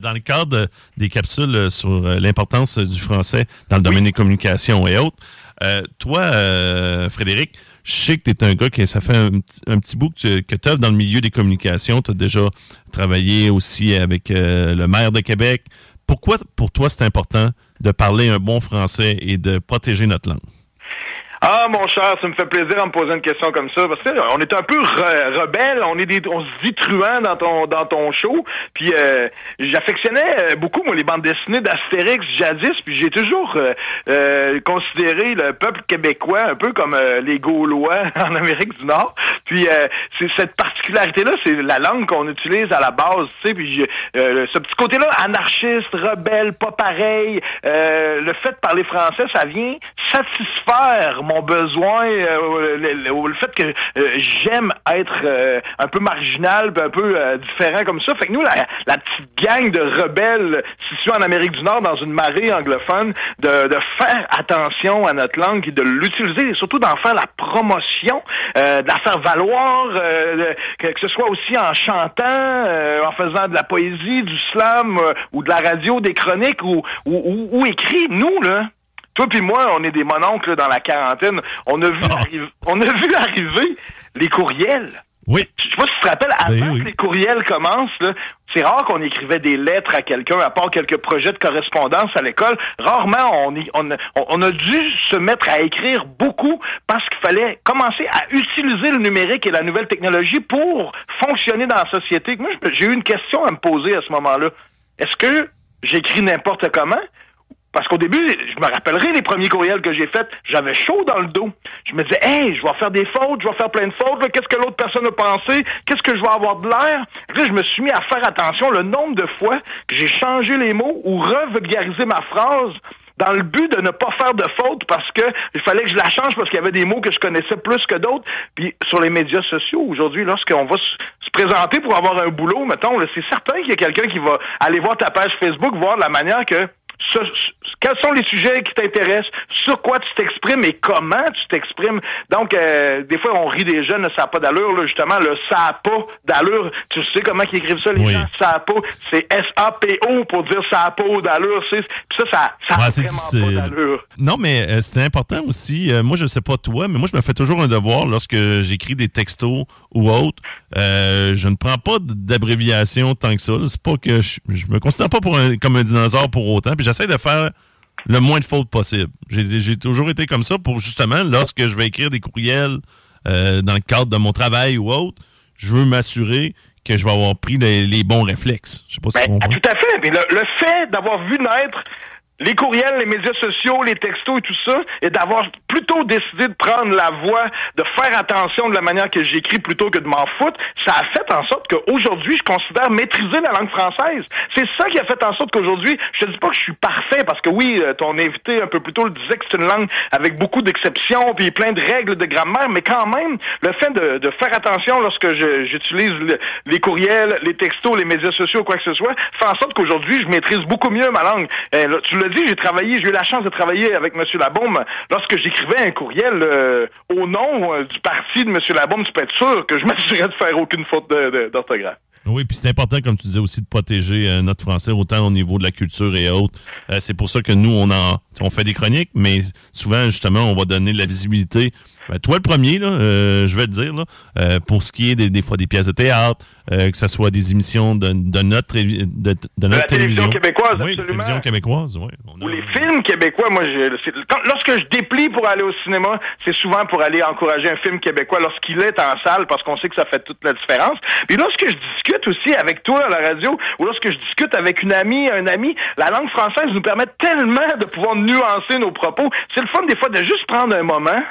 Dans le cadre des capsules sur euh, l'importance du français dans le domaine des communications et autres, euh, toi, euh, Frédéric, je sais que tu es un gars qui ça fait un, petit- un petit bout que tu œuvres dans le milieu des communications. Tu as déjà travaillé aussi avec euh, le maire de Québec. Pourquoi, pour toi, c'est important de parler un bon français et de protéger notre langue? Ah, mon cher, ça me fait plaisir de me poser une question comme ça, parce que euh, on est un peu re- rebelle, on est des, on se dit truand dans ton dans ton show, puis euh, j'affectionnais euh, beaucoup moi les bandes dessinées d'Astérix jadis, puis j'ai toujours euh, considéré le peuple québécois un peu comme les Gaulois en Amérique du Nord, puis c'est cette particularité-là, c'est la langue qu'on utilise à la base, tu sais, puis ce petit côté-là anarchiste, rebelle, pas pareil, le fait de parler français, ça vient satisfaire mon besoin, euh, le, le- le fait que euh, j'aime être euh, un peu marginal, un peu euh, différent comme ça. Fait que nous, la, la petite gang de rebelles situés en Amérique du Nord, dans une marée anglophone, de, de faire attention à notre langue et de l'utiliser, et surtout d'en faire la promotion, euh, de la faire valoir, euh, que, que ce soit aussi en chantant, en faisant de la poésie, du slam, ou de la radio, des chroniques, ou, ou, ou- ou écrit. Nous, là, toi puis moi, on est des mononcles là, dans la quarantaine. On a vu, arri- on a vu arriver les courriels. Oui. Je sais pas si tu te rappelles, avant Ben oui. que les courriels commencent, là, c'est rare qu'on écrivait des lettres à quelqu'un, à part quelques projets de correspondance à l'école. Rarement, on, y- on, a- on a dû se mettre à écrire beaucoup parce qu'il fallait commencer à utiliser le numérique et la nouvelle technologie pour fonctionner dans la société. Moi, j'ai eu une question à me poser à ce moment-là. Est-ce que j'écris n'importe comment? Parce qu'au début, je me rappellerai les premiers courriels que j'ai faits, j'avais chaud dans le dos. Je me disais, hey, je vais faire des fautes, je vais faire plein de fautes, qu'est-ce que l'autre personne a pensé, qu'est-ce que je vais avoir de l'air? Là, je me suis mis à faire attention le nombre de fois que j'ai changé les mots ou revulgarisé ma phrase dans le but de ne pas faire de fautes parce que il fallait que je la change parce qu'il y avait des mots que je connaissais plus que d'autres. Puis sur les médias sociaux, aujourd'hui, lorsqu'on va se se présenter pour avoir un boulot, mettons, c'est certain qu'il y a quelqu'un qui va aller voir ta page Facebook, voir la manière que ce- quels sont les sujets qui t'intéressent, sur quoi tu t'exprimes et comment tu t'exprimes? Donc, euh, des fois, on rit des jeunes, ça n'a pas d'allure, là, justement, le ça n'a pas d'allure. Tu sais comment ils écrivent ça, les Oui. gens? Ça n'a pas. C'est S-A-P-O pour dire ça n'a pas d'allure. c'est- Puis ça, ça ça Ouais, n'a c'est vraiment difficile. pas d'allure. Non, mais euh, c'était important aussi. Euh, moi, je sais pas toi, mais moi, je me fais toujours un devoir lorsque j'écris des textos ou autres. Je ne prends pas d'abréviation tant que ça. C'est pas que je, je me considère pas pour un, comme un dinosaure pour autant. Puis j'essaie de faire le moins de fautes possible. J'ai toujours été comme ça pour justement, lorsque je vais écrire des courriels euh, dans le cadre de mon travail ou autre, je veux m'assurer que je vais avoir pris les, les bons réflexes. Je sais pas si tu Ben, comprends. tout à fait. Mais le, le fait d'avoir vu naître les courriels, les médias sociaux, les textos et tout ça, et d'avoir plutôt décidé de prendre la voie, de faire attention de la manière que j'écris plutôt que de m'en foutre, ça a fait en sorte qu'aujourd'hui, je considère maîtriser la langue française. C'est ça qui a fait en sorte qu'aujourd'hui, je te dis pas que je suis parfait, parce que oui, euh, ton invité un peu plus tôt le disait que c'est une langue avec beaucoup d'exceptions, puis plein de règles de grammaire, mais quand même, le fait de, de faire attention lorsque j'utilise le- les courriels, les textos, les médias sociaux, quoi que ce soit, fait en sorte qu'aujourd'hui, je maîtrise beaucoup mieux ma langue. Tu dit, j'ai travaillé, j'ai eu la chance de travailler avec M. Labaume. Lorsque j'écrivais un courriel euh, au nom euh, du parti de M. Labaume, tu peux être sûr que je m'assurais de faire aucune faute d'orthographe. Oui, puis c'est important, comme tu disais aussi, de protéger euh, notre français autant au niveau de la culture et autres. C'est pour ça que nous, on en on fait des chroniques, mais souvent, justement, on va donner de la visibilité. Ben, toi, le premier, là, euh, je vais te dire, là, euh, pour ce qui est des, des fois des pièces de théâtre, euh, que ce soit des émissions de, de notre, de, de notre la télévision québécoise, oui, absolument. télévision québécoise, oui. On a- Ou les films québécois, moi, je, c'est- quand- lorsque je déplie pour aller au cinéma, c'est souvent pour aller encourager un film québécois lorsqu'il est en salle, parce qu'on sait que ça fait toute la différence. Puis lorsque je discute aussi avec toi à la radio, ou lorsque je discute avec une amie, un ami, la langue française nous permet tellement de pouvoir nuancer nos propos. C'est le fun des fois de juste prendre un moment,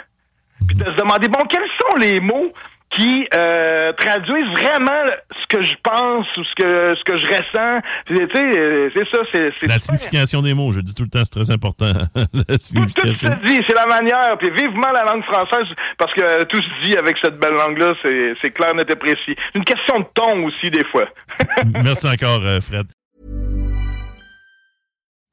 puis de se demander, bon, quels sont les mots qui euh, traduisent vraiment ce que je pense ou ce que ce que je ressens. Tu sais, euh, c'est ça, c'est La signification des mots, je dis tout le temps, c'est très important. la tout, se dit, c'est la manière. Puis vivement la langue française, parce que tout se dit avec cette belle langue-là, c'est clair, net et précis. Une question de ton aussi, des fois. Merci encore, euh, Fred.